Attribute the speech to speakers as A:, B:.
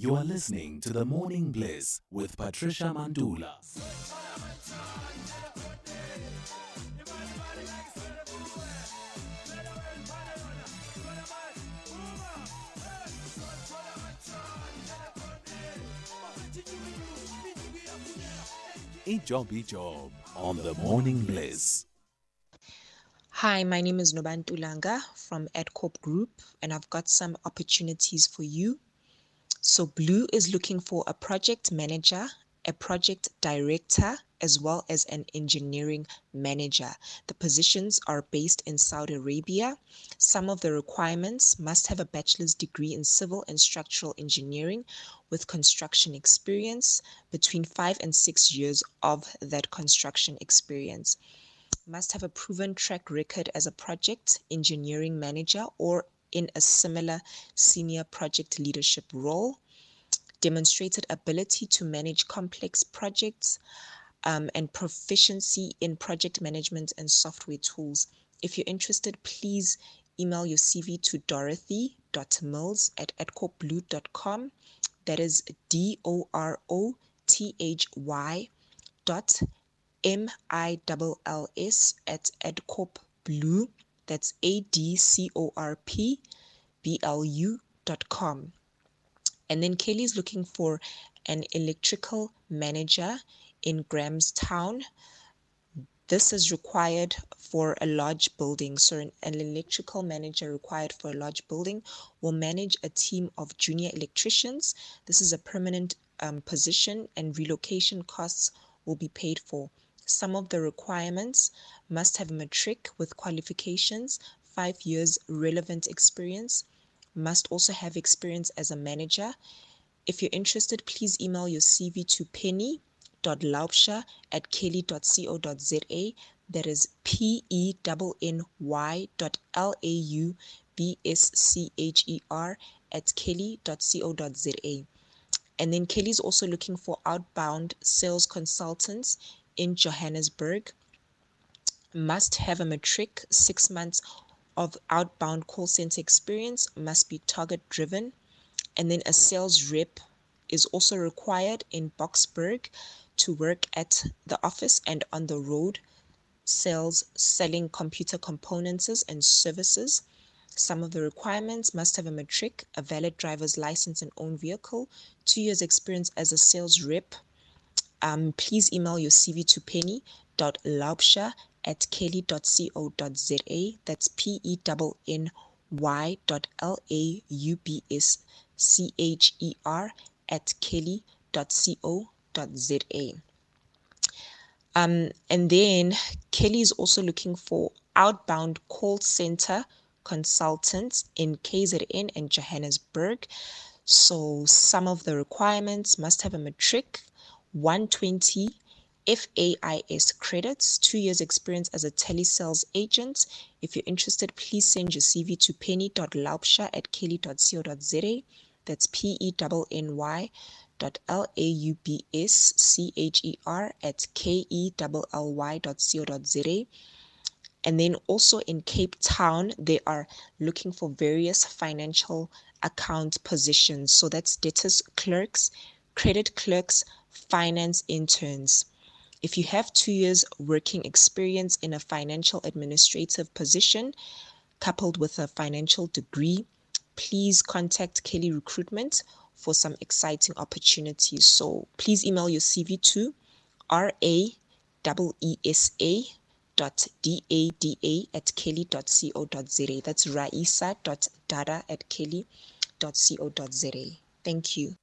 A: You are listening to the Morning Bliss with Patricia Mandula. Ijob Ijob on the Morning Bliss.
B: Hi, my name is Nobantu Langa from Adcorp Group, and I've got some opportunities for you. So, Blue is looking for a project manager, a project director, as well as an engineering manager. The positions are based in Saudi Arabia. Some of the requirements must have a bachelor's degree in civil and structural engineering with construction experience, between five and six years of that construction experience. Must have a proven track record as a project engineering manager or in a similar senior project leadership role. Demonstrated ability to manage complex projects um, and proficiency in project management and software tools. If you're interested, please email your CV to dorothy.mills at adcorpblue.com. That is D O R O T H Y dot M I L L S at adcorpblue. That's A D C O R P B L U dot com. And then Kelly is looking for an electrical manager in Grahamstown. This is required for a large building. So, an, an electrical manager required for a large building will manage a team of junior electricians. This is a permanent um, position, and relocation costs will be paid for. Some of the requirements must have a matric with qualifications, five years relevant experience, must also have experience as a manager. If you're interested, please email your CV to penny.laubscher at kelly.co.za. That is P E N N Y dot L A U B S C H E R at kelly.co.za. And then Kelly's also looking for outbound sales consultants in Johannesburg. Must have a matric, six months of outbound call center experience, must be target driven. And then a sales rep is also required in Boksburg to work at the office and on the road, sales, selling computer components and services. Some of the requirements must have a matric, a valid driver's license and own vehicle, two years experience as a sales rep. Um, please email your CV to penny.laubscher at kelly.co.za. That's P E N Y dot L A U B S C H E R at kelly.co.za. Um, and then Kelly is also looking for outbound call center consultants in KZN and Johannesburg. So some of the requirements must have a matric, 120 FAIS credits, two years experience as a telesales agent. If you're interested, please send your CV to penny.laubscher at kelly.co.za. That's P E N N Y dot L A U B S C H E R at K E L L Y dot. And then also in Cape Town, they are looking for various financial account positions. So that's debtors clerks, credit clerks, finance interns. If you have two years working experience in a financial administrative position coupled with a financial degree, please contact Kelly Recruitment for some exciting opportunities. So please email your CV to r a e e s a dot d-a-d-a at kelly.co.za. That's raeesa dot dada at kelly.co.za. Thank you.